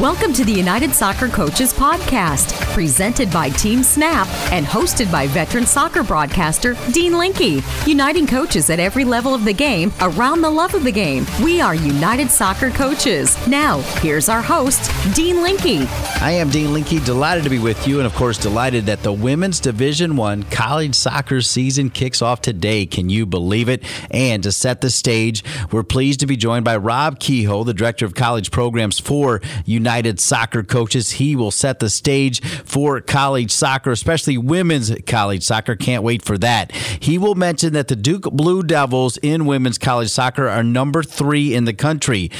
Welcome to the United Soccer Coaches Podcast, presented by Team Snap and hosted by veteran soccer broadcaster Dean Linke, uniting coaches at every level of the game around the love of the game. We are United Soccer Coaches. Now, here's our host, Dean Linke. I am Dean Linke, delighted to be with you, and of course, delighted that the Women's Division One college soccer season kicks off today. Can you believe it? And to set the stage, we're pleased to be joined by Rob Kehoe, the Director of College Programs for United Soccer Coaches. He will set the stage for college soccer, especially women's college soccer. Can't wait for that. He will mention that the Duke Blue Devils in women's college soccer are number three in the country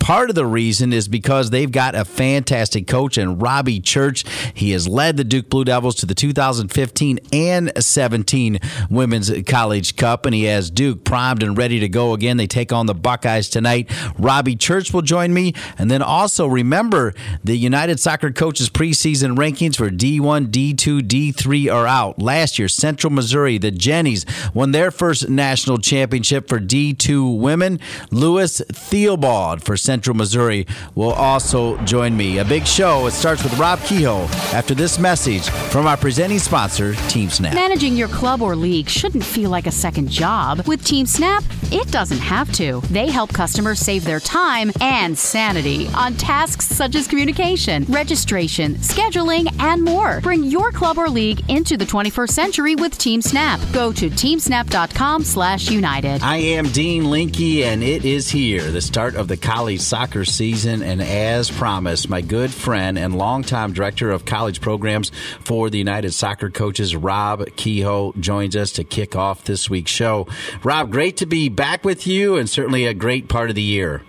part of the reason is because they've got a fantastic coach and Robbie Church. He has led the Duke Blue Devils to the 2015 and 17 Women's College Cup, and he has Duke primed and ready to go again. They take on the Buckeyes tonight. Robbie Church will join me. And then also remember the United Soccer Coaches preseason rankings for D1, D2, D3 are out. Last year, Central Missouri, the Jennies, won their first national championship for D2 women. Lewis Theobald for Central Missouri will also join me. A big show. It starts with Rob Kehoe after this message from our presenting sponsor, Team Snap. Managing your club or league shouldn't feel like a second job. With Team Snap, it doesn't have to. They help customers save their time and sanity on tasks such as communication, registration, scheduling, and more. Bring your club or league into the 21st century with Team Snap. Go to teamsnap.com slash united. I am Dean Linke, and it is here, the start of the college soccer season. And as promised, my good friend and longtime director of college programs for the United Soccer Coaches, Rob Kehoe, joins us to kick off this week's show. Rob, great to be back with you, and certainly a great part of the year.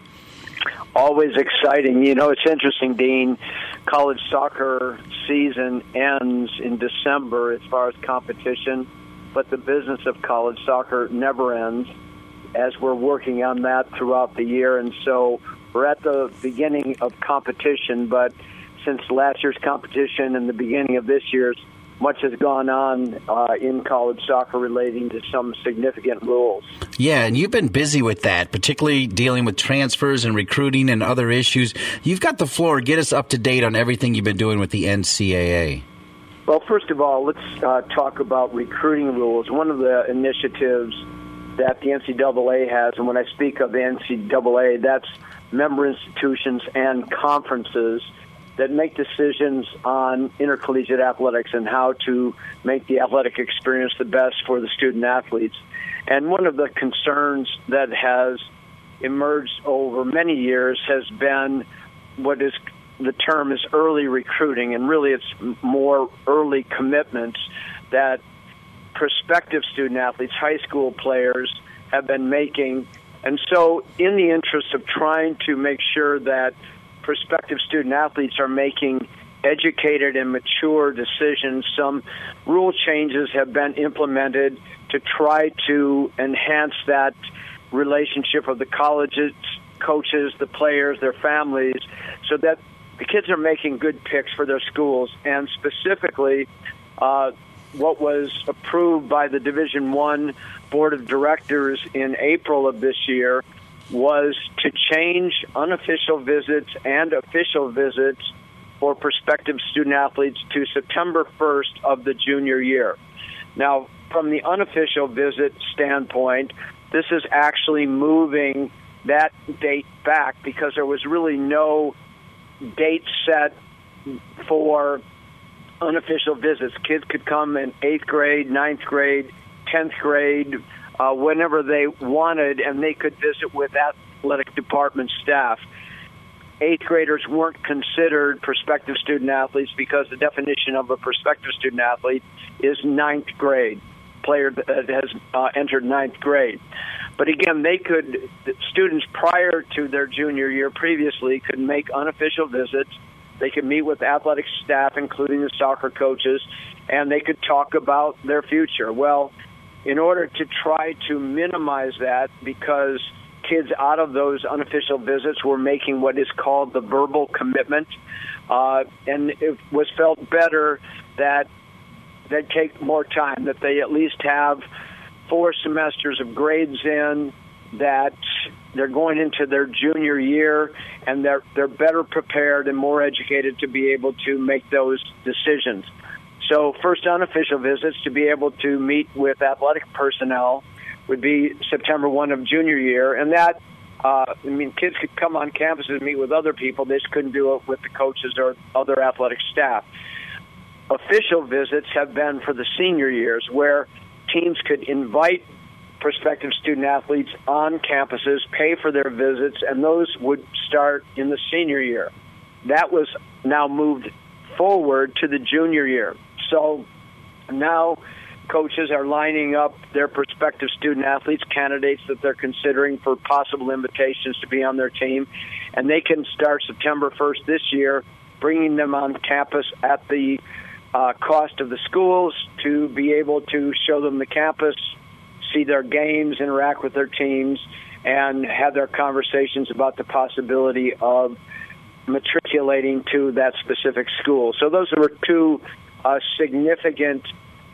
Always exciting. You know, it's interesting, Dean. College soccer season ends in December as far as competition, but the business of college soccer never ends as we're working on that throughout the year. And so we're at the beginning of competition, but since last year's competition and the beginning of this year's, much has gone on uh, in college soccer relating to some significant rules. Yeah, and you've been busy with that, particularly dealing with transfers and recruiting and other issues. You've got the floor. Get us up to date on everything you've been doing with the NCAA. Well, first of all, let's uh, talk about recruiting rules. One of the initiatives that the NCAA has, and when I speak of the NCAA, that's member institutions and conferences that make decisions on intercollegiate athletics and how to make the athletic experience the best for the student athletes. And one of the concerns that has emerged over many years has been what is the term is early recruiting, and really it's more early commitments that prospective student athletes, high school players, have been making. And so, in the interest of trying to make sure that prospective student athletes are making educated and mature decisions, some rule changes have been implemented to try to enhance that relationship of the colleges, coaches, the players, their families, so that the kids are making good picks for their schools. And specifically, uh, what was approved by the Division One Board of Directors in April of this year was to change unofficial visits and official visits for prospective student athletes to September 1st of the junior year. Now, from the unofficial visit standpoint, this is actually moving that date back because there was really no date set for unofficial visits. Kids could come in eighth grade, ninth grade, tenth grade, uh, whenever they wanted, and they could visit with athletic department staff. Eighth graders weren't considered prospective student athletes because the definition of a prospective student athlete is ninth grade player that has uh, entered ninth grade. But again, they could students prior to their junior year previously could make unofficial visits. They could meet with athletic staff, including the soccer coaches, and they could talk about their future. Well, in order to try to minimize that because kids out of those unofficial visits were making what is called the verbal commitment, uh, and it was felt better that they'd take more time, that they at least have four semesters of grades in, that they're going into their junior year and they're they're better prepared and more educated to be able to make those decisions. So first unofficial visits to be able to meet with athletic personnel would be September 1 of junior year and that uh, I mean, kids could come on campus and meet with other people. They just couldn't do it with the coaches or other athletic staff. Official visits have been for the senior years, where teams could invite prospective student athletes on campuses, pay for their visits, and those would start in the senior year. That was now moved forward to the junior year. So now coaches are lining up their prospective student athletes, candidates that they're considering for possible invitations to be on their team, and they can start September 1st this year, bringing them on campus at the uh, cost of the schools to be able to show them the campus, see their games, interact with their teams, and have their conversations about the possibility of matriculating to that specific school. So those were two uh, significant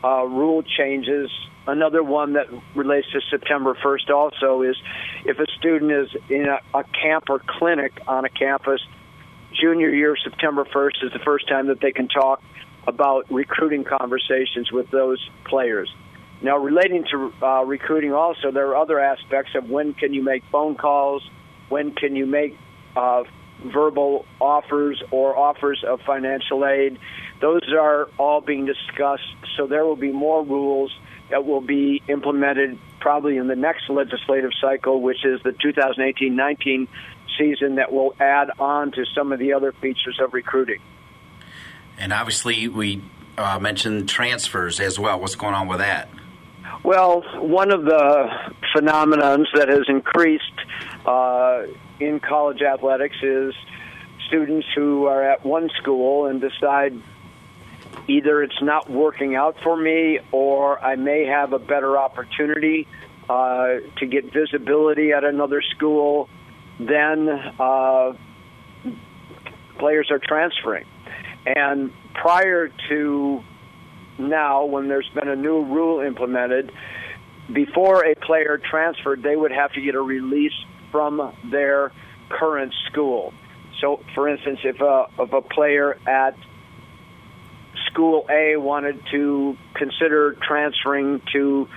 uh, rule changes. Another one that relates to September 1st also is if a student is in a, a camp or clinic on a campus, junior year, September 1st is the first time that they can talk about recruiting conversations with those players. Now, relating to uh, recruiting, also there are other aspects of when can you make phone calls, when can you make uh, verbal offers or offers of financial aid. Those are all being discussed, so there will be more rules that will be implemented probably in the next legislative cycle, which is the 2018 19 season, that will add on to some of the other features of recruiting. And obviously, we uh, mentioned transfers as well. What's going on with that? Well, one of the phenomenons that has increased uh, in college athletics is students who are at one school and decide either it's not working out for me or I may have a better opportunity uh, to get visibility at another school, then uh, players are transferring. And prior to now, when there's been a new rule implemented, before a player transferred, they would have to get a release from their current school. So, for instance, if a, if a player at school A wanted to consider transferring to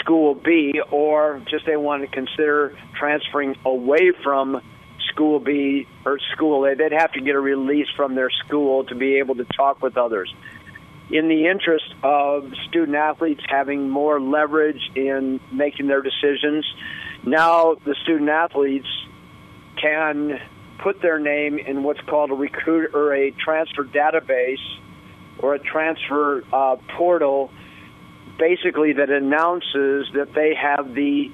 school B, or just they want to consider transferring away from school B or school A, they'd have to get a release from their school to be able to talk with others. In the interest of student athletes having more leverage in making their decisions, now the student athletes can put their name in what's called a recruit or a transfer database or a transfer uh, portal, basically that announces that they have the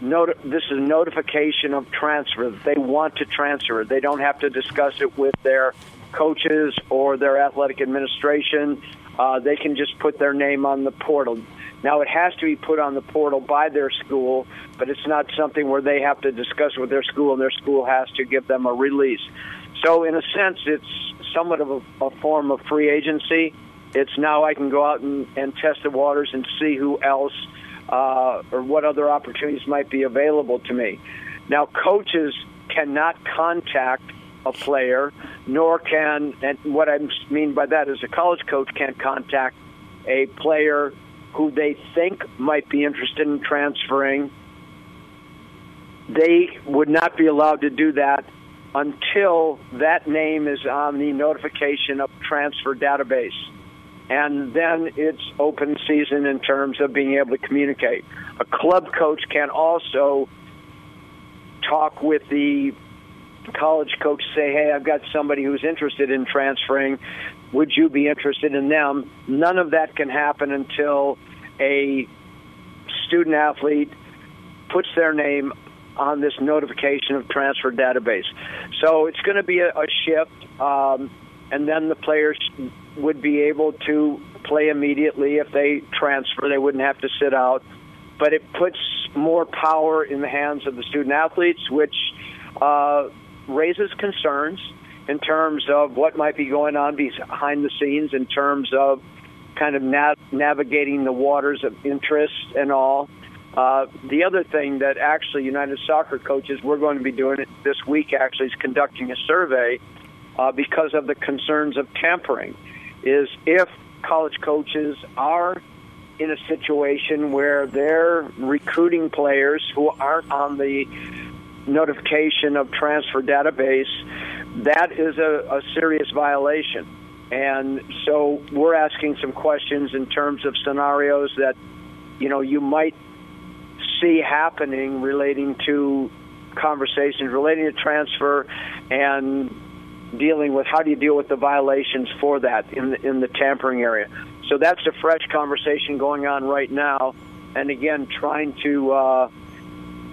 noti- this is notification of transfer. They want to transfer. They don't have to discuss it with their coaches or their athletic administration. Uh, they can just put their name on the portal. Now, it has to be put on the portal by their school, but it's not something where they have to discuss with their school, and their school has to give them a release. So, in a sense, it's somewhat of a, a form of free agency. It's now I can go out and, and test the waters and see who else uh, or what other opportunities might be available to me. Now, coaches cannot contact a player, nor can, and what I mean by that is a college coach can't contact a player who they think might be interested in transferring. They would not be allowed to do that until that name is on the notification of transfer database. And then it's open season in terms of being able to communicate. A club coach can also talk with the college coach, say, hey, I've got somebody who's interested in transferring. Would you be interested in them? None of that can happen until a student athlete puts their name on this notification of transfer database. So it's going to be a, a shift, um, and then the players would be able to play immediately if they transfer. They wouldn't have to sit out. But it puts more power in the hands of the student athletes, which uh, raises concerns in terms of what might be going on behind the scenes, in terms of kind of nav- navigating the waters of interest and all. Uh, the other thing that actually United Soccer coaches, we're going to be doing it this week actually, is conducting a survey uh, because of the concerns of tampering. Is if college coaches are in a situation where they're recruiting players who aren't on the notification of transfer database, that is a, a serious violation. And so we're asking some questions in terms of scenarios that, you know, you might see happening relating to conversations relating to transfer and dealing with how do you deal with the violations for that in the, in the tampering area. So that's a fresh conversation going on right now, and again, trying to uh,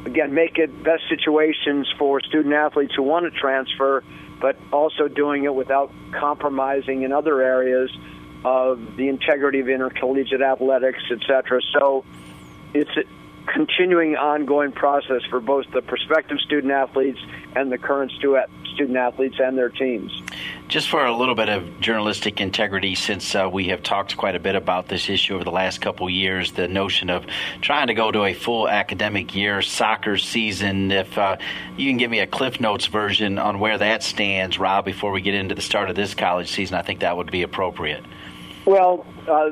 again make it best situations for student athletes who want to transfer, but also doing it without compromising in other areas of the integrity of intercollegiate athletics, etc. So it's a continuing ongoing process for both the prospective student athletes and the current student athletes and their teams. Just for a little bit of journalistic integrity, since uh, we have talked quite a bit about this issue over the last couple years, the notion of trying to go to a full academic year soccer season. If uh, you can give me a Cliff Notes version on where that stands, Rob, before we get into the start of this college season, I think that would be appropriate. Well, uh,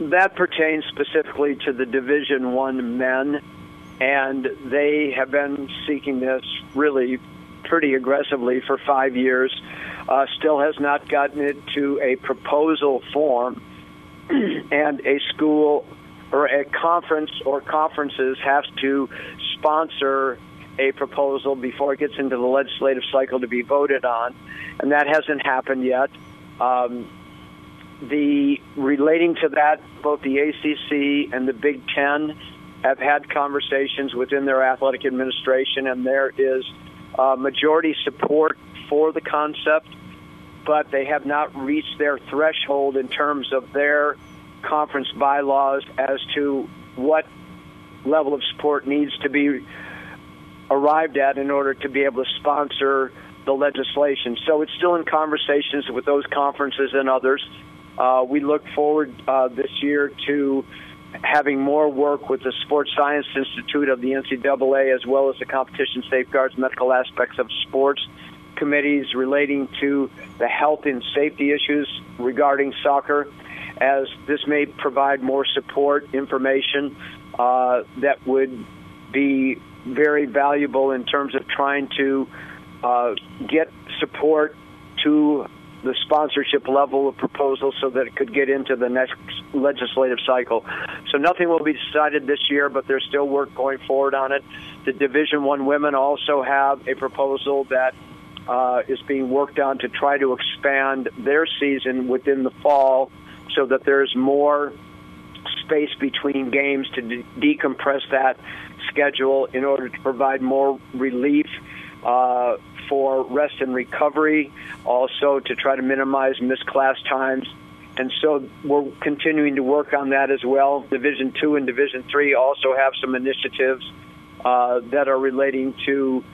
that pertains specifically to the Division One men, and they have been seeking this really pretty aggressively for five years. Uh, still has not gotten it to a proposal form, and a school or a conference or conferences have to sponsor a proposal before it gets into the legislative cycle to be voted on, and that hasn't happened yet. Um, the relating to that, both the ACC and the Big Ten have had conversations within their athletic administration, and there is uh, majority support for the concept, but they have not reached their threshold in terms of their conference bylaws as to what level of support needs to be arrived at in order to be able to sponsor the legislation. So it's still in conversations with those conferences and others. Uh, we look forward uh, this year to having more work with the Sports Science Institute of the NCAA as well as the Competition Safeguards Medical Aspects of Sports committees relating to the health and safety issues regarding soccer, as this may provide more support, information uh, that would be very valuable in terms of trying to uh, get support to the sponsorship level of proposal so that it could get into the next legislative cycle. So nothing will be decided this year, but there's still work going forward on it. The Division One women also have a proposal that uh, is being worked on to try to expand their season within the fall so that there's more space between games to de- decompress that schedule in order to provide more relief uh, for rest and recovery, also to try to minimize missed class times. And so we're continuing to work on that as well. Division two and Division three also have some initiatives uh, that are relating to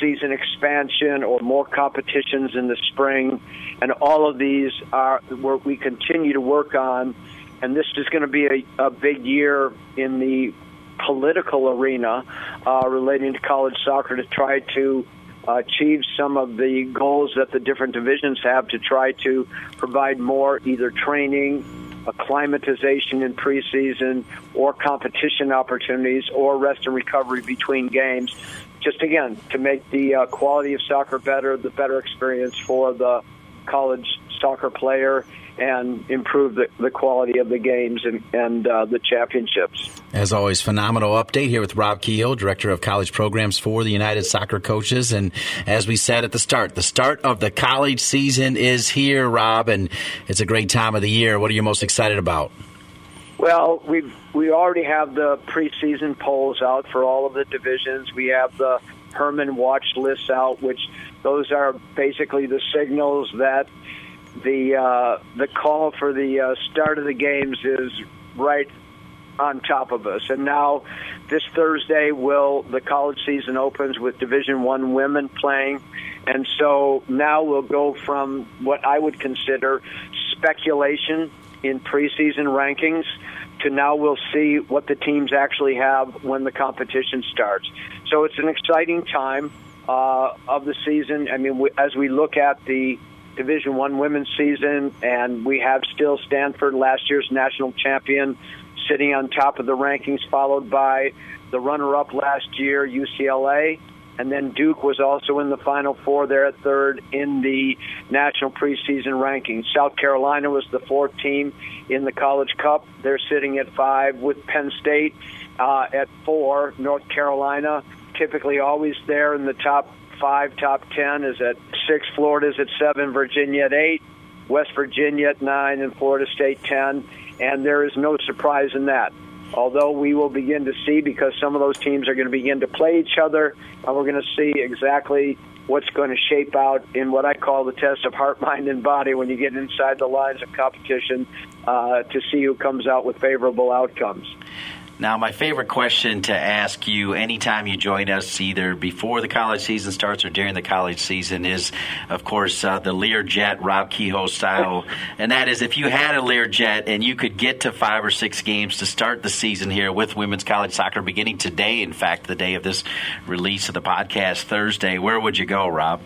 season expansion or more competitions in the spring. And all of these are where we continue to work on. And this is going to be a, a big year in the political arena uh, relating to college soccer to try to achieve some of the goals that the different divisions have to try to provide more either training, acclimatization in preseason, or competition opportunities, or rest and recovery between games. Just again, to make the uh, quality of soccer better, the better experience for the college soccer player and improve the, the quality of the games and, and uh, the championships. As always, phenomenal update here with Rob Kehoe, Director of College Programs for the United Soccer Coaches. And as we said at the start, the start of the college season is here, Rob, and it's a great time of the year. What are you most excited about? Well, we we already have the preseason polls out for all of the divisions. We have the Hermann watch lists out, which those are basically the signals that the uh, the call for the uh, start of the games is right on top of us. And now, this Thursday, will the college season opens with Division One women playing, and so now we'll go from what I would consider speculation in preseason rankings to now we'll see what the teams actually have when the competition starts. So it's an exciting time uh, of the season. I mean, we, as we look at the Division One women's season, and we have still Stanford, last year's national champion, sitting on top of the rankings, followed by the runner-up last year, UCLA. And then Duke was also in the Final Four there at third in the national preseason rankings. South Carolina was the fourth team in the College Cup. They're sitting at five with Penn State uh, at four. North Carolina, typically always there in the top five, top ten, is at six. Florida's at seven. Virginia at eight. West Virginia at nine, and Florida State ten. And there is no surprise in that although we will begin to see because some of those teams are going to begin to play each other, and we're going to see exactly what's going to shape out in what I call the test of heart, mind, and body when you get inside the lines of competition uh, to see who comes out with favorable outcomes. Now, my favorite question to ask you anytime you join us, either before the college season starts or during the college season, is, of course, uh, the Learjet Rob Kehoe style. and that is if you had a Learjet and you could get to five or six games to start the season here with women's college soccer beginning today, in fact, the day of this release of the podcast Thursday, where would you go, Rob?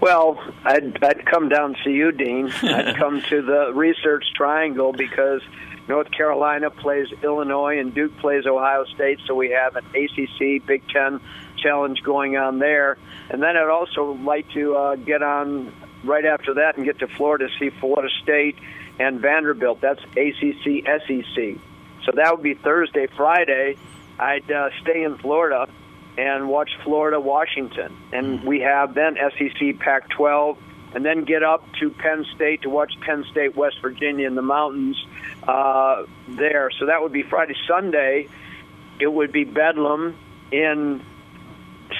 Well, I'd, I'd come down to you, Dean. I'd come to the Research Triangle because – North Carolina plays Illinois and Duke plays Ohio State, so we have an ACC Big Ten challenge going on there. And then I'd also like to uh, get on right after that and get to Florida to see Florida State and Vanderbilt. That's ACC SEC. So that would be Thursday, Friday. I'd uh, stay in Florida and watch Florida Washington. And we have then SEC Pac 12 and then get up to Penn State to watch Penn State West Virginia in the mountains uh, there. So that would be Friday. Sunday, it would be Bedlam in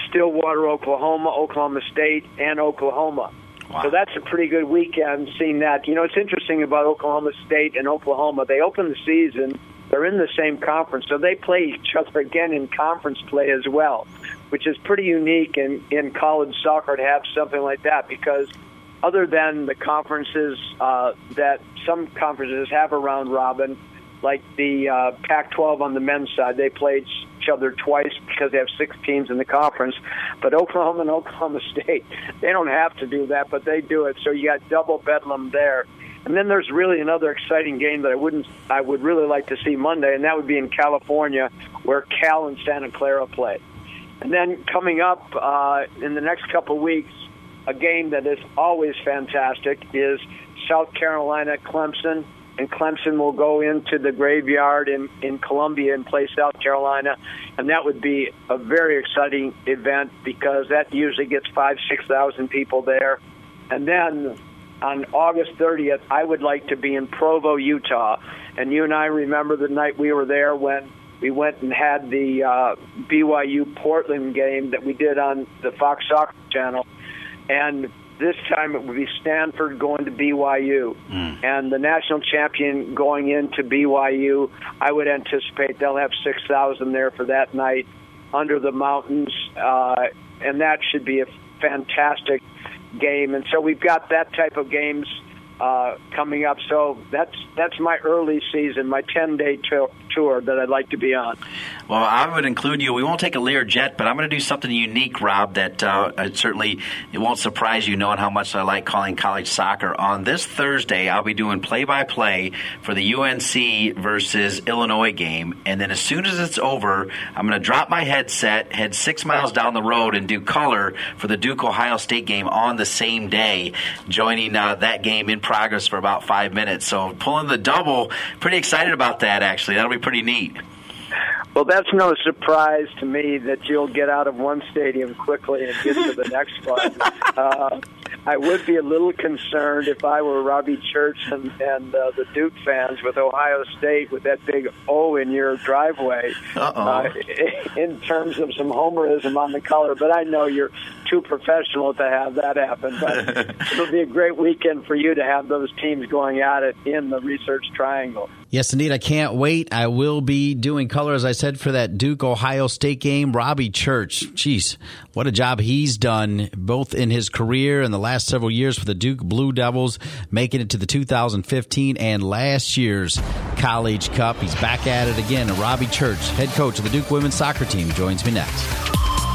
Stillwater, Oklahoma, Oklahoma State, and Oklahoma. Wow. So that's a pretty good weekend seeing that. You know, it's interesting about Oklahoma State and Oklahoma. They open the season, they're in the same conference, so they play each other again in conference play as well, which is pretty unique in, in college soccer to have something like that because – other than the conferences uh, that some conferences have around Robin, like the uh, Pac-12 on the men's side, they played each other twice because they have six teams in the conference. But Oklahoma and Oklahoma State, they don't have to do that, but they do it. So you got double bedlam there. And then there's really another exciting game that I wouldn't, I would really like to see Monday, and that would be in California, where Cal and Santa Clara play. And then coming up uh, in the next couple weeks, a game that is always fantastic is South Carolina Clemson, and Clemson will go into the graveyard in, in Columbia and play South Carolina, and that would be a very exciting event because that usually gets five, six thousand people there. And then on August 30th, I would like to be in Provo, Utah, and you and I remember the night we were there when we went and had the uh, BYU Portland game that we did on the Fox Soccer Channel and this time it would be Stanford going to BYU, mm. and the national champion going into BYU. I would anticipate they'll have six thousand there for that night under the mountains, uh, and that should be a fantastic game. And so we've got that type of games uh, coming up. So that's that's my early season, my ten day tour, tour that I'd like to be on. Well, I would include you. We won't take a Learjet, but I'm going to do something unique, Rob. That uh, certainly it won't surprise you, knowing how much I like calling college soccer. On this Thursday, I'll be doing play by play for the UNC versus Illinois game, and then as soon as it's over, I'm going to drop my headset, head six miles down the road, and do color for the Duke Ohio State game on the same day, joining uh, that game in progress for about five minutes. So pulling the double, pretty excited about that. Actually, that'll be pretty neat. Well, that's no surprise to me that you'll get out of one stadium quickly and get to the next one. Uh, I would be a little concerned if I were Robbie Church and, and uh, the Duke fans with Ohio State with that big O in your driveway uh, in terms of some homerism on the color. But I know you're too professional to have that happen. But it'll be a great weekend for you to have those teams going at it in the Research Triangle. Yes, indeed. I can't wait. I will be doing color, as I said, for that Duke Ohio State game. Robbie Church, jeez, what a job he's done both in his career and the last several years for the Duke Blue Devils, making it to the 2015 and last year's College Cup. He's back at it again. And Robbie Church, head coach of the Duke women's soccer team, joins me next.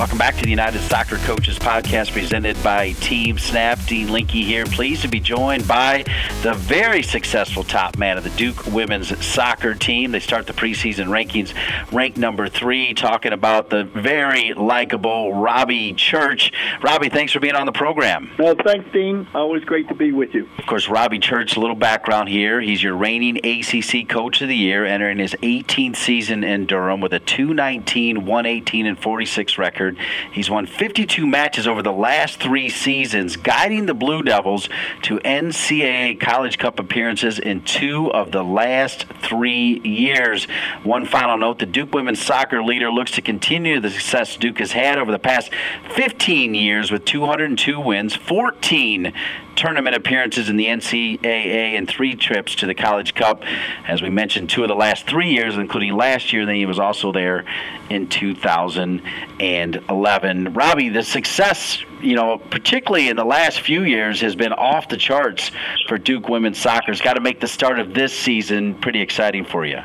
Welcome back to the United Soccer Coaches Podcast presented by Team Snap. Dean Linke here. Pleased to be joined by the very successful top man of the Duke women's soccer team. They start the preseason rankings ranked number three, talking about the very likable Robbie Church. Robbie, thanks for being on the program. Well, thanks, Dean. Always great to be with you. Of course, Robbie Church, a little background here. He's your reigning ACC Coach of the Year, entering his 18th season in Durham with a 219, 118, and 46 record record. He's won 52 matches over the last three seasons, guiding the Blue Devils to NCAA College Cup appearances in two of the last three years. One final note the Duke women's soccer leader looks to continue the success Duke has had over the past 15 years with 202 wins, 14 tournament appearances in the NCAA and three trips to the College Cup. As we mentioned, two of the last three years, including last year, then he was also there in 2011. Robbie, the success, you know, particularly in the last few years, has been off the charts for Duke women's soccer. It's got to make the start of this season pretty exciting for you.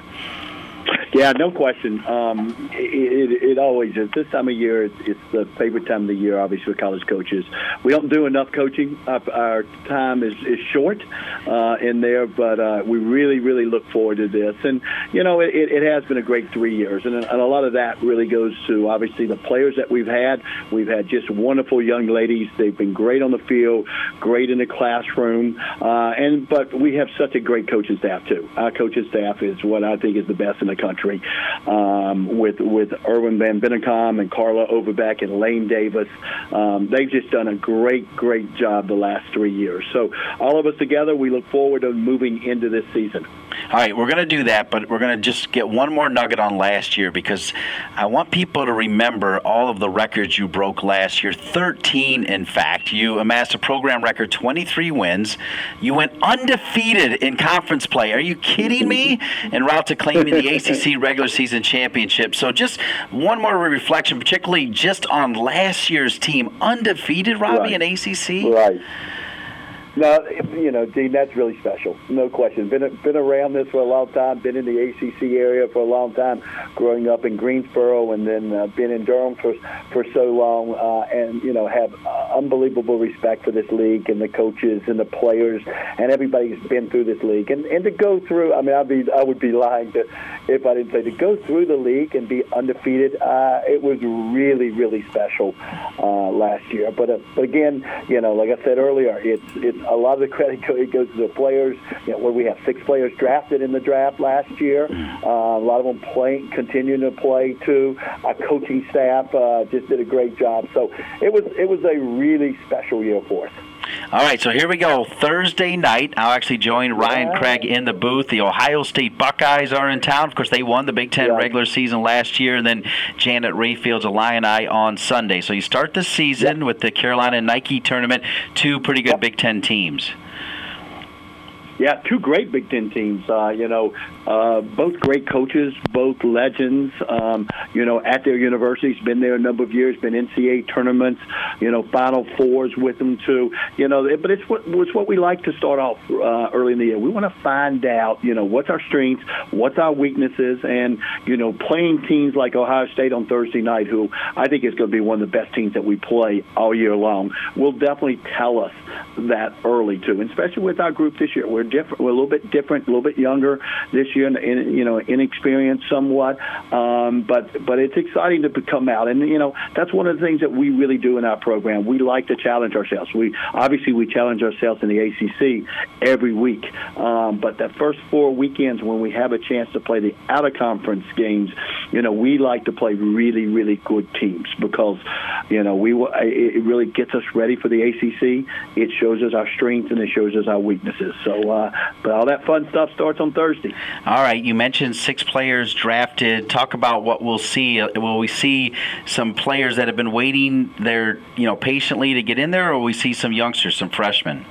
Yeah, no question. Um, it, it, it, always is. This time of year, it's, it's, the favorite time of the year, obviously, for college coaches. We don't do enough coaching. Our, our time is, is short uh, in there, but uh, we really, really look forward to this. And, you know, it, it has been a great three years. And, and a lot of that really goes to, obviously, the players that we've had. We've had just wonderful young ladies. They've been great on the field, great in the classroom. Uh, and But we have such a great coaching staff, too. Our coaching staff is what I think is the best in the country country um, with with Erwin Van Bennekom and Carla Overbeck and Lane Davis. Um, they've just done a great, great job the last three years. So all of us together, we look forward to moving into this season. All right, we're going to do that, but we're going to just get one more nugget on last year because I want people to remember all of the records you broke last year 13, in fact. You amassed a program record 23 wins. You went undefeated in conference play. Are you kidding me? En route to claiming the ACC regular season championship. So, just one more reflection, particularly just on last year's team. Undefeated, Robbie, right. in ACC? Right. No, you know, Dean, that's really special. No question. Been been around this for a long time. Been in the ACC area for a long time. Growing up in Greensboro, and then uh, been in Durham for for so long, uh, and you know, have uh, unbelievable respect for this league and the coaches and the players and everybody who's been through this league. And and to go through, I mean, I'd be I would be lying to, if I didn't say to go through the league and be undefeated. Uh, it was really really special uh, last year. But uh, but again, you know, like I said earlier, it's it's a lot of the credit goes to the players. You know, where we have six players drafted in the draft last year. Uh, a lot of them playing, continuing to play too. Our coaching staff uh, just did a great job. So it was it was a really special year for us. All right, so here we go. Thursday night, I'll actually join Ryan yeah. Craig in the booth. The Ohio State Buckeyes are in town. Of course, they won the Big Ten yeah. regular season last year, and then Janet Rayfield's Illini on Sunday. So you start the season yeah. with the Carolina Nike tournament, two pretty good Big Ten teams. Yeah, two great Big Ten teams. Uh, you know, uh, both great coaches, both legends. Um, you know, at their universities, been there a number of years, been NCAA tournaments. You know, Final Fours with them too. You know, but it's what it's what we like to start off uh, early in the year. We want to find out, you know, what's our strengths, what's our weaknesses, and you know, playing teams like Ohio State on Thursday night, who I think is going to be one of the best teams that we play all year long, will definitely tell us that early too, and especially with our group this year. We're different, we're a little bit different, a little bit younger this year, and in, you know, inexperienced somewhat. Um, but but it's exciting to come out, and you know, that's one of the things that we really do in our program. We like to challenge ourselves. We obviously we challenge ourselves in the ACC every week, um, but the first four weekends when we have a chance to play the out of conference games, you know, we like to play really really good teams because you know we it really gets us ready for the ACC. It shows us our strengths and it shows us our weaknesses. So, uh, but all that fun stuff starts on Thursday. All right, you mentioned six players drafted. Talk about what we'll see. Uh, will we see some players that have been waiting there, you know, patiently to get in there, or will we see some youngsters, some freshmen?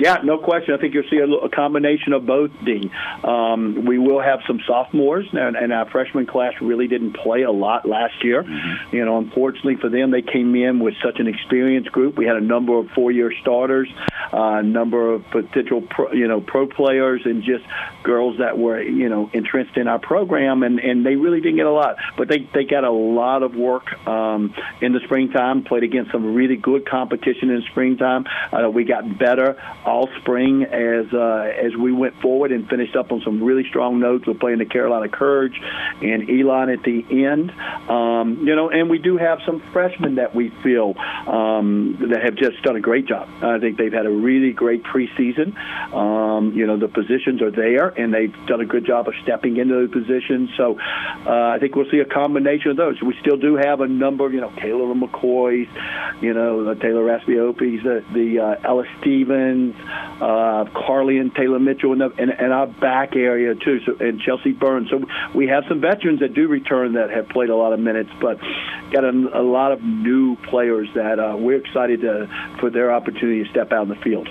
Yeah, no question. I think you'll see a, a combination of both, Dean. Um, we will have some sophomores, and, and, our freshman class really didn't play a lot last year. Mm-hmm. You know, unfortunately for them, they came in with such an experienced group. We had a number of four-year starters, a uh, number of potential, pro, you know, pro players, and just girls that were, you know, entrenched in our program, and, and they really didn't get a lot. But they, they got a lot of work um, in the springtime, played against some really good competition in the springtime. Uh, we got better all spring as uh, as we went forward and finished up on some really strong notes. We're playing the Carolina Courage and Elon at the end. Um, you know, and we do have some freshmen that we feel um, that have just done a great job. I think they've had a really great preseason. Um, you know, the positions are there, and they've done a good job of stepping into those positions. So uh, I think we'll see a combination of those. We still do have a number of, you know, Taylor McCoy's, you know, Taylor Racioppis, the, the uh, Ella Stevens, uh, Carly and Taylor Mitchell in, the, in, in our back area too, so, and Chelsea Burns. So we have some veterans that do return that have played a lot of minutes, but got a, a lot of new players that uh, we're excited to, for their opportunity to step out in the field.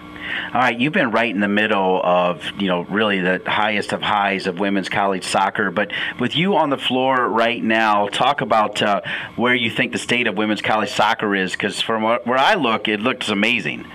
All right, you've been right in the middle of you know really the highest of highs of women's college soccer, but with you on the floor right now, talk about uh, where you think the state of women's college soccer is, because from where I look, it looks amazing.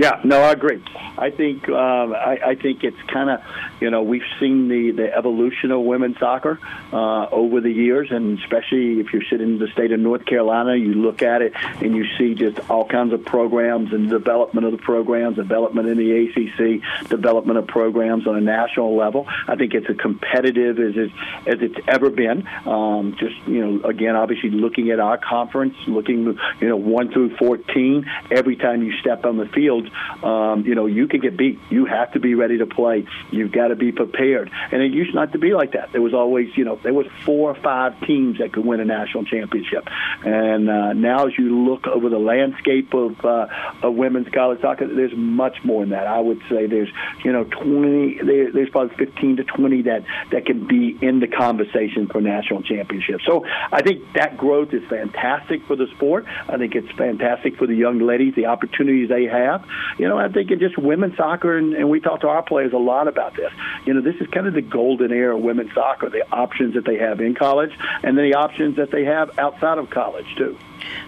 Yeah, no, I agree. I think um, I, I think it's kind of you know we've seen the the evolution of women's soccer uh, over the years, and especially if you're sitting in the state of North Carolina, you look at it and you see just all kinds of programs and development of the programs, development in the ACC, development of programs on a national level. I think it's as competitive as it, as it's ever been. Um, just you know, again, obviously looking at our conference, looking you know one through fourteen, every time you step on the field um, you know, you can get beat. You have to be ready to play. You've got to be prepared. And it used not to be like that. There was always, you know, there was four or five teams that could win a national championship. And uh, now, as you look over the landscape of uh, of women's college soccer, there's much more than that. I would say there's, you know, 20. There, there's probably 15 to 20 that that can be in the conversation for national championships. So I think that growth is fantastic for the sport. I think it's fantastic for the young ladies, the opportunities they have you know, I think in just women's soccer, and, and we talk to our players a lot about this. You know, this is kind of the golden era of women's soccer, the options that they have in college, and then the options that they have outside of college too.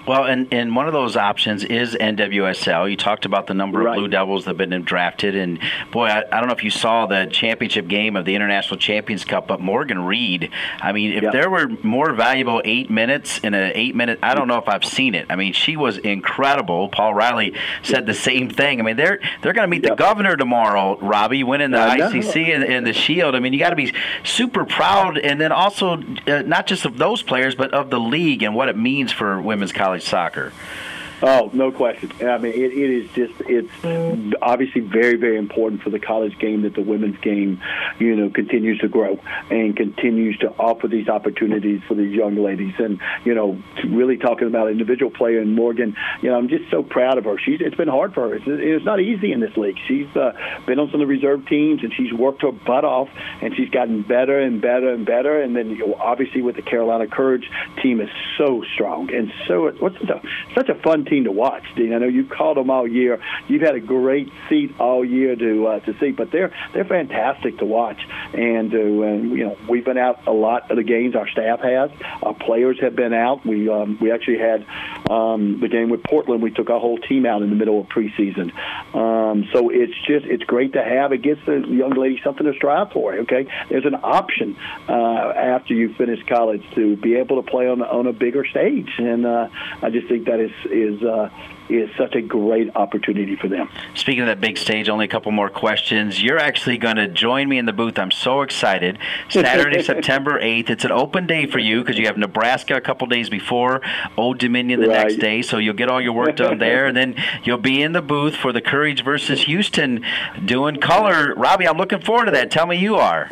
Well, and, and one of those options is NWSL. You talked about the number right. of Blue Devils that have been drafted, and boy, I, I, don't know if you saw the championship game of the International Champions Cup, but Morgan Reid. I mean, if yep. there were more valuable eight minutes in an eight minute, I don't know if I've seen it. I mean, she was incredible. Paul Riley said the same thing. I mean, they're they're going to meet yep. the governor tomorrow, Robbie, winning the ICC and, and, the Shield. I mean, you got to be super proud, and then also uh, not just of those players, but of the league and what it means for women's college soccer. Oh, no question. I mean, it, it is just, it's obviously very, very important for the college game that the women's game, you know, continues to grow and continues to offer these opportunities for these young ladies. And, you know, really talking about an individual player in Morgan, you know, I'm just so proud of her. She's, it's been hard for her. It's, it's not easy in this league. She's uh, been on some of the reserve teams and she's worked her butt off and she's gotten better and better and better. And then, you know, obviously with the Carolina Courage team is so strong and so, what's a, such a fun team team to watch, Dean. I know you've called them all year. You've had a great seat all year to uh, to see, but they're they're fantastic to watch. And, uh, and you know, we've been out a lot of the games. Our staff has. Our players have been out. We um, we actually had um, the game with Portland. We took our whole team out in the middle of preseason. Um, so it's just it's great to have. It gives the young lady something to strive for. Okay, there's an option uh, after you finish college to be able to play on on a bigger stage, and uh, I just think that is is is uh, is such a great opportunity for them. Speaking of that big stage, only a couple more questions. You're actually going to join me in the booth. I'm so excited. Saturday, September 8th. It's an open day for you because you have Nebraska a couple days before, Old Dominion the right. next day. So you'll get all your work done there, and then you'll be in the booth for the Courage versus Houston doing color. Robbie, I'm looking forward to that. Tell me you are.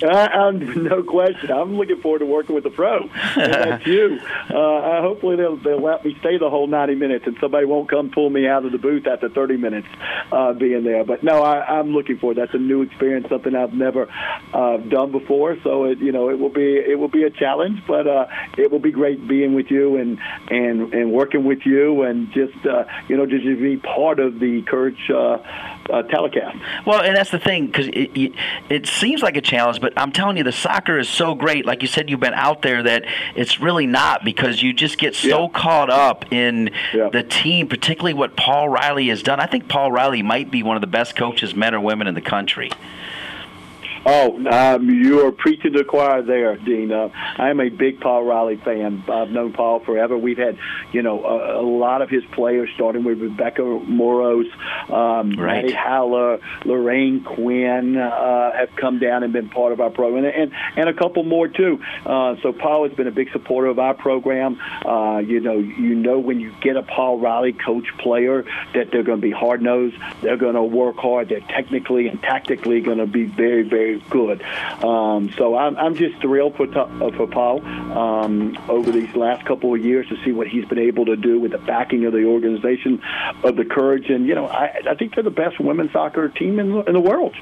I, no question. I'm looking forward to working with the pro. that's you. Uh, hopefully they'll they'll let me stay the whole 90 minutes, and somebody won't come pull me out of the booth after 30 minutes uh, being there. But no, I, I'm looking forward. That's a new experience, something I've never uh, done before. So it you know it will be it will be a challenge, but uh, it will be great being with you and and and working with you and just uh, you know just to be part of the Courage uh, uh, telecast. Well, and that's the thing because it, it, it seems like a challenge, but I'm telling you, the soccer is so great. Like you said, you've been out there that it's really not because you just get so yeah. caught up in yeah. the team, particularly what Paul Riley has done. I think Paul Riley might be one of the best coaches, men or women, in the country. Oh, um, you are preaching to the choir there, Dean. Uh, I am a big Paul Riley fan. I've known Paul forever. We've had, you know, a, a lot of his players, starting with Rebecca Moros, um, right. Maddie Haller, Lorraine Quinn, uh, have come down and been part of our program, and and, and a couple more too. Uh, so Paul has been a big supporter of our program. Uh, you know, you know when you get a Paul Riley coach player that they're going to be hard nosed. They're going to work hard. They're technically and tactically going to be very, very good. Um, so I'm, I'm just thrilled for uh, for Paul um, over these last couple of years to see what he's been able to do with the backing of the organization of the Courage, and you know I, I think they're the best women's soccer team in in the world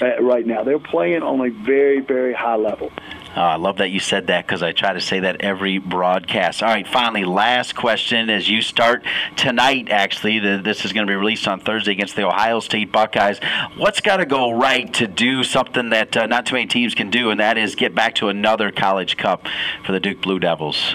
uh, right now. They're playing on a very very high level. Oh, I love that you said that because I try to say that every broadcast. All right, finally, last question as you start tonight, actually, the, this is going to be released on Thursday against the Ohio State Buckeyes. What's got to go right to do something that uh, not too many teams can do, and that is get back to another college cup for the Duke Blue Devils?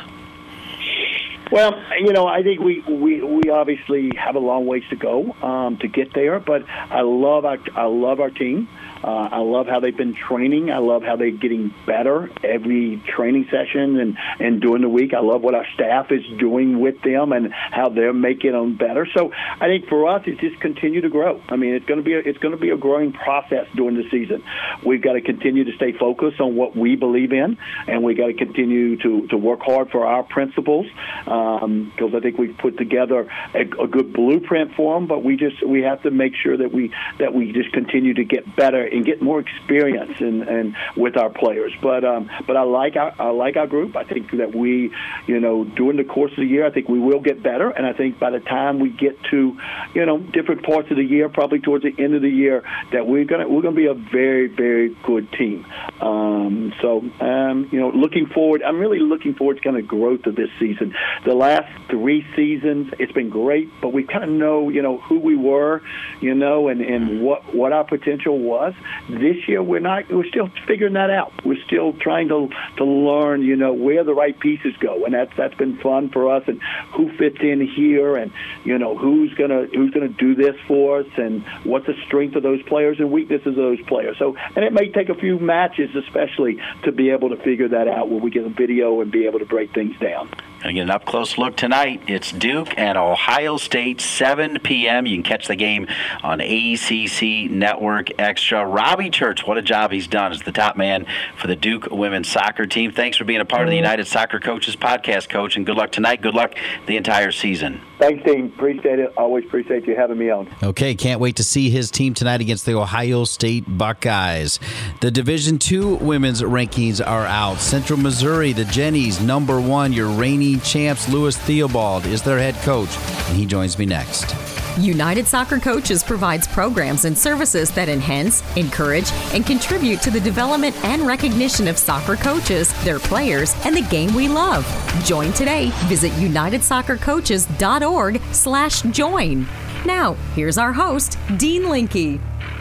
Well, you know, I think we, we, we obviously have a long ways to go um, to get there, but I love our I love our team. Uh, I love how they've been training. I love how they're getting better every training session and, and during the week. I love what our staff is doing with them and how they're making them better. So I think for us, it's just continue to grow. I mean, it's going to be a, it's going to be a growing process during the season. We've got to continue to stay focused on what we believe in, and we got to continue to, to work hard for our principles because um, I think we've put together a, a good blueprint for them. But we just we have to make sure that we that we just continue to get better and get more experience and and with our players. But um, but I like our I like our group. I think that we, you know, during the course of the year, I think we will get better. And I think by the time we get to, you know, different parts of the year, probably towards the end of the year, that we're gonna we're gonna be a very very good team. Um, so um, you know, looking forward, I'm really looking forward to kind of growth of this season. The last three seasons, it's been great, but we kind of know, you know, who we were, you know, and and what what our potential was. This year, we're not. We're still figuring that out. We're still trying to to learn, you know, where the right pieces go, and that's that's been fun for us, and who fits in here, and you know, who's gonna who's gonna do this for us, and what's the strength of those players and weaknesses of those players. So, and it may take a few matches, especially, to be able to figure that out where we get a video and be able to break things down. And get an up close look tonight. It's Duke and Ohio State, 7 p.m. You can catch the game on ACC Network Extra. Robbie Church, what a job he's done as the top man for the Duke women's soccer team. Thanks for being a part of the mm-hmm. United Soccer Coaches podcast, Coach, and good luck tonight. Good luck the entire season. Thanks, Dean. Appreciate it. Always appreciate you having me on. Okay, can't wait to see his team tonight against the Ohio State Buckeyes. The Division Two women's rankings are out. Central Missouri, the Jennies, number one. Your reigning champs, Lewis Theobald, is their head coach, and he joins me next. United Soccer Coaches provides programs and services that enhance, encourage, and contribute to the development and recognition of soccer coaches, their players, and the game we love. Join today. Visit unitedSoccerCoaches.org/join. Now, here's our host, Dean Linke.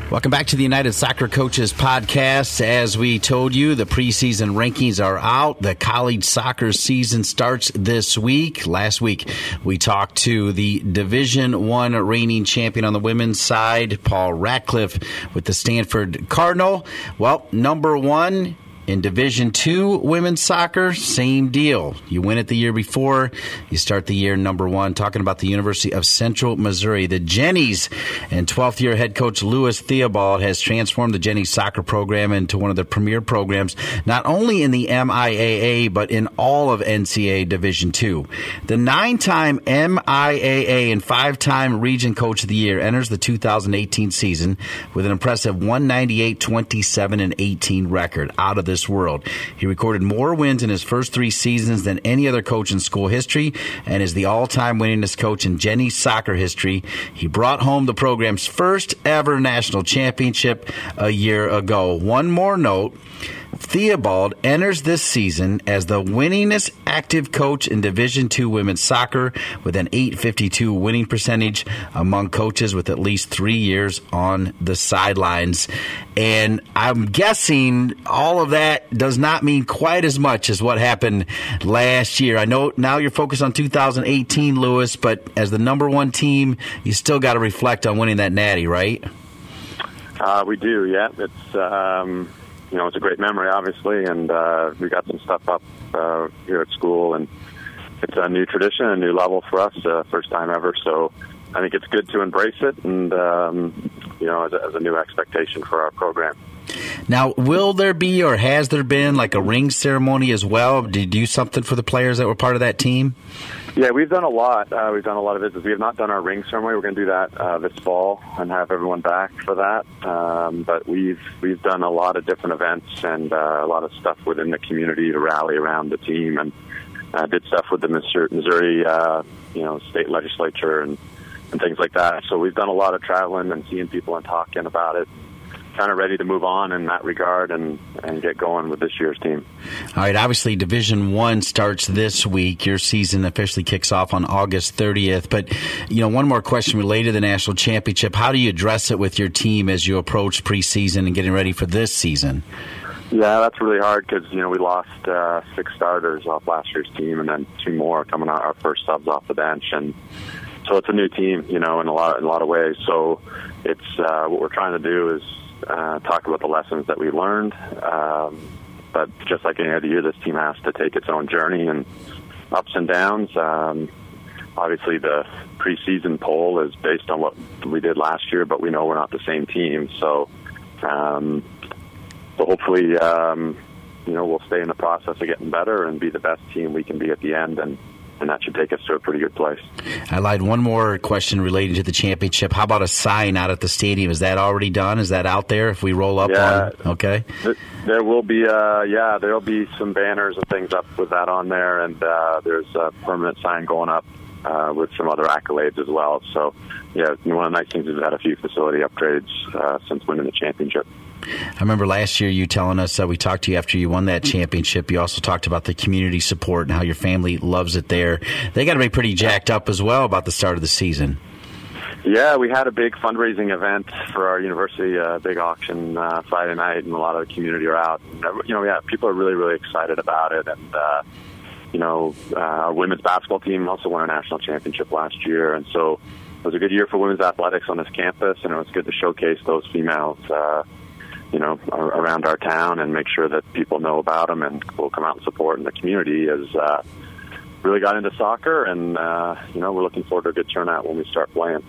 Welcome back to the United Soccer Coaches podcast. As we told you, the preseason rankings are out. The college soccer season starts this week. Last week, we talked to the Division One reigning champion on the women's side, Paul Ratcliffe, with the Stanford Cardinal. Well, number one In Division Two women's soccer, same deal. You win it the year before, you start the year number one. Talking about the University of Central Missouri, the Jennies, and 12th year head coach Lewis Theobald has transformed the Jennies soccer program into one of the premier programs, not only in the MIAA but in all of NCAA Division Two. The nine-time MIAA and five-time Region Coach of the Year enters the 2018 season with an impressive 198, 27, and 18 record out of this this world. He recorded more wins in his first three seasons than any other coach in school history and is the all time winningest coach in Jenny soccer history. He brought home the program's first ever national championship a year ago. One more note. Theobald enters this season as the winningest active coach in Division II women's soccer with an 852 winning percentage among coaches with at least three years on the sidelines. And I'm guessing all of that does not mean quite as much as what happened last year. I know now you're focused on 2018, Lewis, but as the number one team, you still got to reflect on winning that natty, right? Uh, we do, yeah. It's um, you know, it's a great memory, obviously, and uh, we got some stuff up uh, here at school, and it's a new tradition, a new level for us, uh, first time ever. So I think it's good to embrace it, and um, you know, as a, as a new expectation for our program. Now, will there be or has there been like a ring ceremony as well? Did you do something for the players that were part of that team? Yeah, we've done a lot. Uh, we've done a lot of visits. We have not done our ring ceremony. We're going to do that uh, this fall and have everyone back for that. Um, but we've we've done a lot of different events and uh, a lot of stuff within the community to rally around the team, and uh, did stuff with the Missouri, uh, you know, state legislature and and things like that. So we've done a lot of traveling and seeing people and talking about it kind of ready to move on in that regard and, and get going with this year's team. All right, obviously Division 1 starts this week. Your season officially kicks off on August 30th, but you know, one more question related to the national championship. How do you address it with your team as you approach preseason and getting ready for this season? Yeah, that's really hard because you know we lost uh, six starters off last year's team, and then two more coming out our first subs off the bench, and so it's a new team, you know, in a lot in a lot of ways. So it's uh, what we're trying to do is uh, talk about the lessons that we learned. Um, but just like any other year, this team has to take its own journey and ups and downs. Um, obviously, the preseason poll is based on what we did last year, but we know we're not the same team. So, um, so hopefully, um, you know, we'll stay in the process of getting better and be the best team we can be at the end. And and that should take us to a pretty good place. I lied. One more question relating to the championship. How about a sign out at the stadium? Is that already done? Is that out there? If we roll up yeah, on, okay. There will be, uh, yeah, there will be some banners and things up with that on there, and uh, there's a permanent sign going up uh, with some other accolades as well. So, yeah, one of the nice things is we've had a few facility upgrades uh, since winning the championship. I remember last year you telling us that we talked to you after you won that championship. You also talked about the community support and how your family loves it there. They got to be pretty jacked up as well about the start of the season. Yeah, we had a big fundraising event for our university, a uh, big auction uh, Friday night, and a lot of the community are out. And, you know, yeah, people are really, really excited about it, and uh, you know, uh, our women's basketball team also won a national championship last year, and so it was a good year for women's athletics on this campus, and it was good to showcase those females. Uh, you know, around our town and make sure that people know about them and will come out and support in the community as uh, really got into soccer, and uh, you know we're looking forward to a good turnout when we start playing.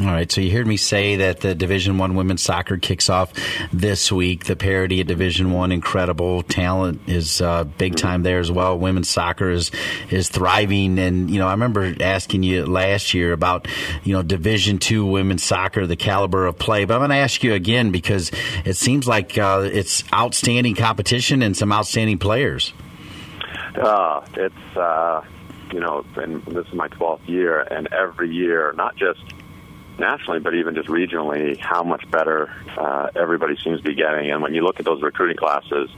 All right, so you heard me say that the Division One women's soccer kicks off this week. The parity at Division One, incredible talent is uh, big mm-hmm. time there as well. Women's soccer is is thriving, and you know I remember asking you last year about you know Division Two women's soccer, the caliber of play. But I'm going to ask you again because it seems like uh, it's outstanding competition and some outstanding players. Uh, it's uh, you know, and this is my 12th year, and every year, not just nationally, but even just regionally, how much better uh, everybody seems to be getting. And when you look at those recruiting classes,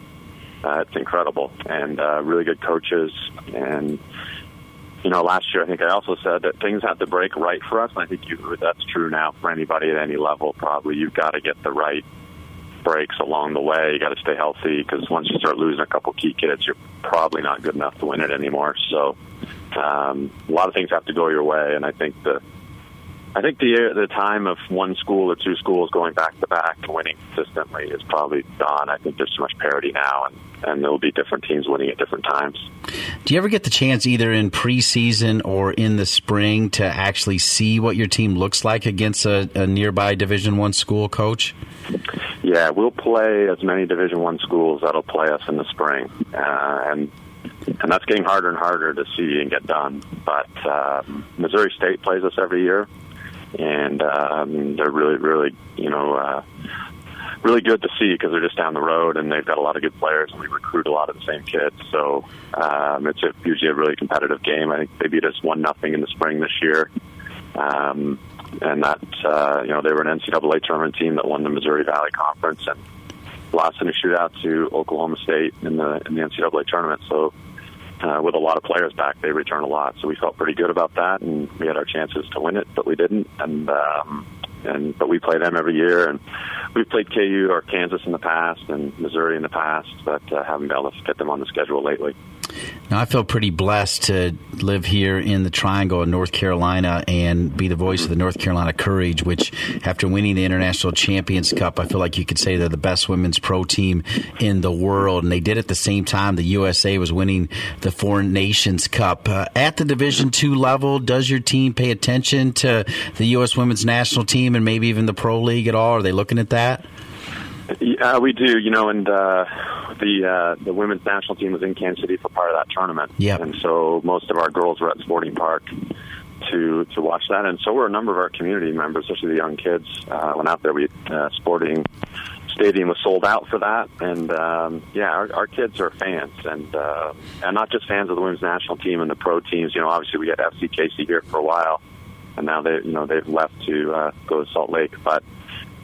uh, it's incredible, and uh, really good coaches. And you know, last year I think I also said that things had to break right for us. And I think you, that's true now for anybody at any level. Probably you've got to get the right breaks along the way. You got to stay healthy because once you start losing a couple key kids, you're probably not good enough to win it anymore. So um, a lot of things have to go your way, and I think the I think the the time of one school or two schools going back to back and winning consistently is probably gone. I think there's too much parity now, and and there'll be different teams winning at different times. Do you ever get the chance, either in preseason or in the spring, to actually see what your team looks like against a, a nearby Division One school, Coach? Yeah, we'll play as many Division One schools that'll play us in the spring, uh, and and that's getting harder and harder to see and get done. But uh, Missouri State plays us every year, and um, they're really, really, you know, uh, really good to see because they're just down the road and they've got a lot of good players and we recruit a lot of the same kids. So um, it's a, usually a really competitive game. I think they beat us one nothing in the spring this year. Um, and that uh, you know they were an NCAA tournament team that won the Missouri Valley Conference and lost in a shootout to Oklahoma State in the in the NCAA tournament. So uh, with a lot of players back, they return a lot. So we felt pretty good about that, and we had our chances to win it, but we didn't. And um, and but we play them every year, and we've played KU or Kansas in the past and Missouri in the past, but uh, haven't been able to get them on the schedule lately. Now, I feel pretty blessed to live here in the Triangle in North Carolina and be the voice of the North Carolina Courage, which, after winning the International Champions Cup, I feel like you could say they're the best women's pro team in the world. And they did at the same time the USA was winning the Foreign Nations Cup. Uh, at the Division two level, does your team pay attention to the U.S. women's national team and maybe even the Pro League at all? Are they looking at that? Yeah, we do. You know, and uh, the uh, the women's national team was in Kansas City for part of that tournament. Yeah. And so most of our girls were at Sporting Park to to watch that, and so were a number of our community members, especially the young kids. Uh, went out there. We uh, Sporting Stadium was sold out for that, and um, yeah, our, our kids are fans, and uh, and not just fans of the women's national team and the pro teams. You know, obviously we had FCKC here for a while, and now they you know they've left to uh, go to Salt Lake, but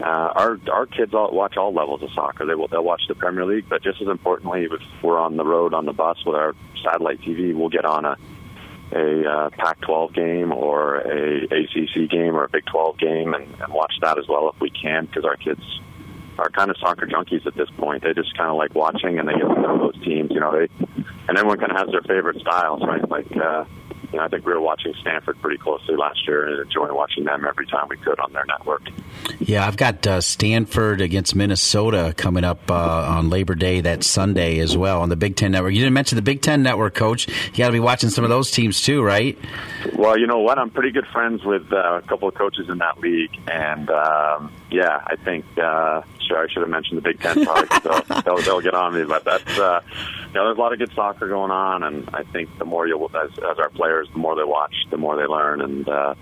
uh, our our kids all watch all levels of soccer. They will they'll watch the Premier League, but just as importantly, if we're on the road on the bus with our satellite TV, we'll get on a a uh, Pac-12 game or a ACC game or a Big 12 game and, and watch that as well if we can, because our kids are kind of soccer junkies at this point. They just kind of like watching and they get to know those teams. You know, they and everyone kind of has their favorite styles, right? Like. uh you know, I think we were watching Stanford pretty closely last year and enjoying watching them every time we could on their network. Yeah, I've got uh, Stanford against Minnesota coming up uh, on Labor Day that Sunday as well on the Big Ten Network. You didn't mention the Big Ten Network, Coach. You got to be watching some of those teams too, right? Well, you know what? I'm pretty good friends with uh, a couple of coaches in that league, and um, yeah, I think uh, sure I should have mentioned the Big Ten probably. they'll, they'll, they'll get on me, but that's uh, you know, there's a lot of good soccer going on, and I think the more you as, as our players, the more they watch, the more they learn, and. Uh,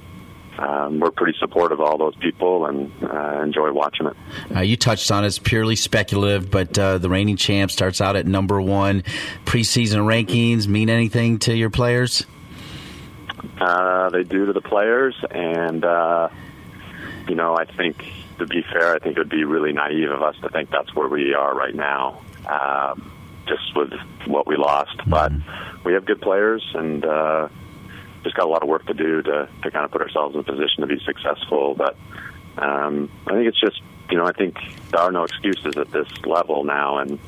um, we're pretty supportive of all those people and uh, enjoy watching it. Uh, you touched on it. it's purely speculative, but uh, the reigning champ starts out at number one. Preseason rankings mean anything to your players? Uh, they do to the players, and uh, you know, I think to be fair, I think it would be really naive of us to think that's where we are right now, um, just with what we lost. But we have good players, and uh, just got a lot of work to do to, to kind of put ourselves in a position to be successful. But um, I think it's just, you know, I think there are no excuses at this level now, and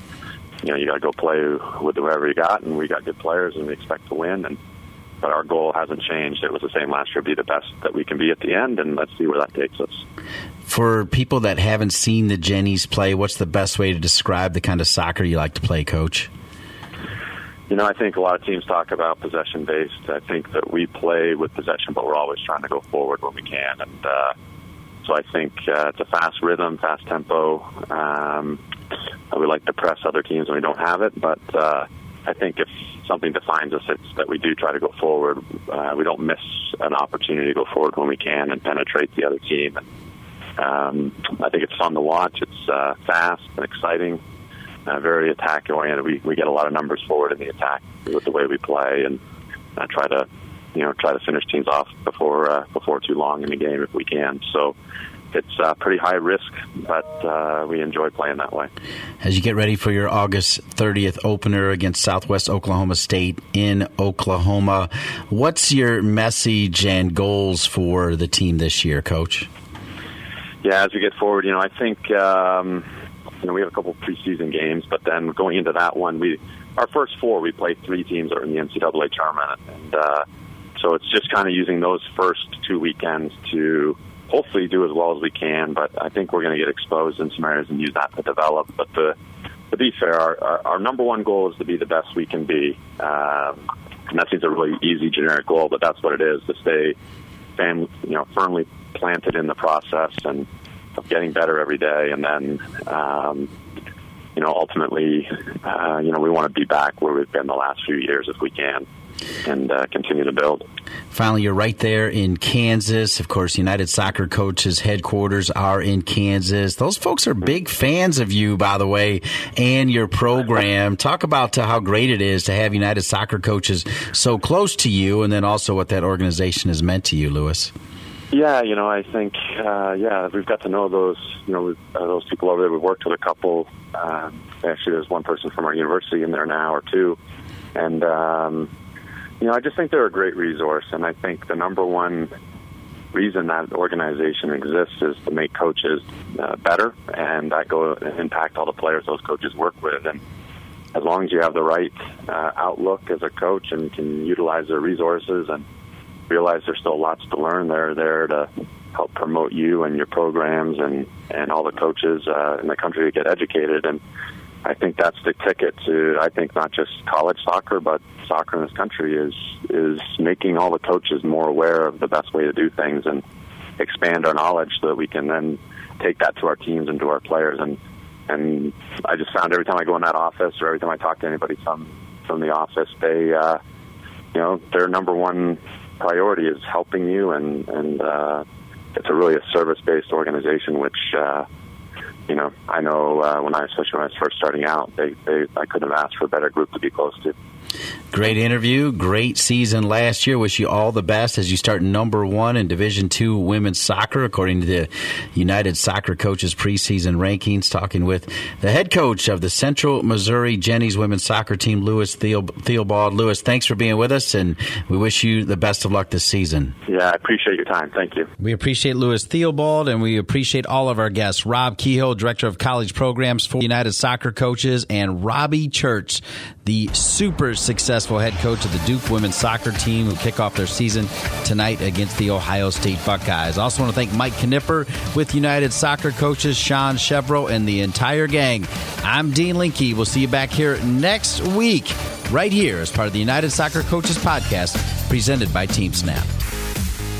you know, you got to go play with whoever you got, and we got good players, and we expect to win. And but our goal hasn't changed. It was the same last year: be the best that we can be at the end, and let's see where that takes us. For people that haven't seen the Jennies play, what's the best way to describe the kind of soccer you like to play, Coach? You know, I think a lot of teams talk about possession based. I think that we play with possession, but we're always trying to go forward when we can. And uh, so I think uh, it's a fast rhythm, fast tempo. Um, we like to press other teams when we don't have it, but uh, I think if something defines us, it's that we do try to go forward. Uh, we don't miss an opportunity to go forward when we can and penetrate the other team. And um, I think it's fun to watch. It's uh, fast and exciting uh, very attack oriented. We we get a lot of numbers forward in the attack with the way we play, and uh, try to you know try to finish teams off before uh, before too long in the game if we can. So it's uh, pretty high risk, but uh, we enjoy playing that way. As you get ready for your August 30th opener against Southwest Oklahoma State in Oklahoma, what's your message and goals for the team this year, Coach? Yeah, as we get forward, you know, I think. Um, you know, we have a couple preseason games, but then going into that one, we our first four we played three teams that are in the NCAA tournament, and uh, so it's just kind of using those first two weekends to hopefully do as well as we can. But I think we're going to get exposed in some areas and use that to develop. But the to be fair, our, our, our number one goal is to be the best we can be. Um, and that seems a really easy generic goal, but that's what it is to stay, fam- you know, firmly planted in the process and of getting better every day. And then, um, you know, ultimately, uh, you know, we want to be back where we've been the last few years if we can and uh, continue to build. Finally, you're right there in Kansas. Of course, United Soccer Coaches headquarters are in Kansas. Those folks are big fans of you, by the way, and your program. Talk about how great it is to have United Soccer Coaches so close to you, and then also what that organization has meant to you, Lewis. Yeah, you know, I think, uh, yeah, we've got to know those, you know, uh, those people over there. We've worked with a couple. Uh, actually, there's one person from our university in there now, or two, and um, you know, I just think they're a great resource, and I think the number one reason that organization exists is to make coaches uh, better, and that go impact all the players those coaches work with. And as long as you have the right uh, outlook as a coach and can utilize their resources and realize there's still lots to learn, they're there to help promote you and your programs and and all the coaches uh, in the country to get educated and I think that's the ticket to I think not just college soccer but soccer in this country is is making all the coaches more aware of the best way to do things and expand our knowledge so that we can then take that to our teams and to our players. And and I just found every time I go in that office or every time I talk to anybody from from the office they uh you know their number one priority is helping you and and uh it's a really a service based organization which uh you know, I know uh, when I, especially when I was first starting out, they, they, I couldn't have asked for a better group to be close to. Great interview, great season last year. Wish you all the best as you start number one in Division Two women's soccer, according to the United Soccer Coaches preseason rankings. Talking with the head coach of the Central Missouri Jennies women's soccer team, Lewis Theobald. Lewis, thanks for being with us, and we wish you the best of luck this season. Yeah, I appreciate your time. Thank you. We appreciate Lewis Theobald, and we appreciate all of our guests. Rob Kehoe, director of college programs for United Soccer Coaches, and Robbie Church, the super successful head coach of the Duke women's soccer team who kick off their season tonight against the Ohio State Buckeyes. Also want to thank Mike Knipper with United Soccer Coaches, Sean Chevrolet, and the entire gang. I'm Dean Linke. We'll see you back here next week, right here as part of the United Soccer Coaches podcast presented by TeamSnap.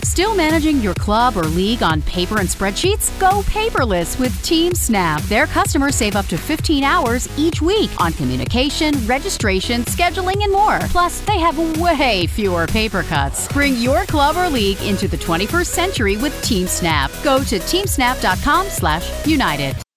Still managing your club or league on paper and spreadsheets? Go paperless with TeamSnap. Their customers save up to 15 hours each week on communication, registration, scheduling, and more. Plus, they have way fewer paper cuts. Bring your club or league into the 21st century with TeamSnap. Go to teamsnap.com/united.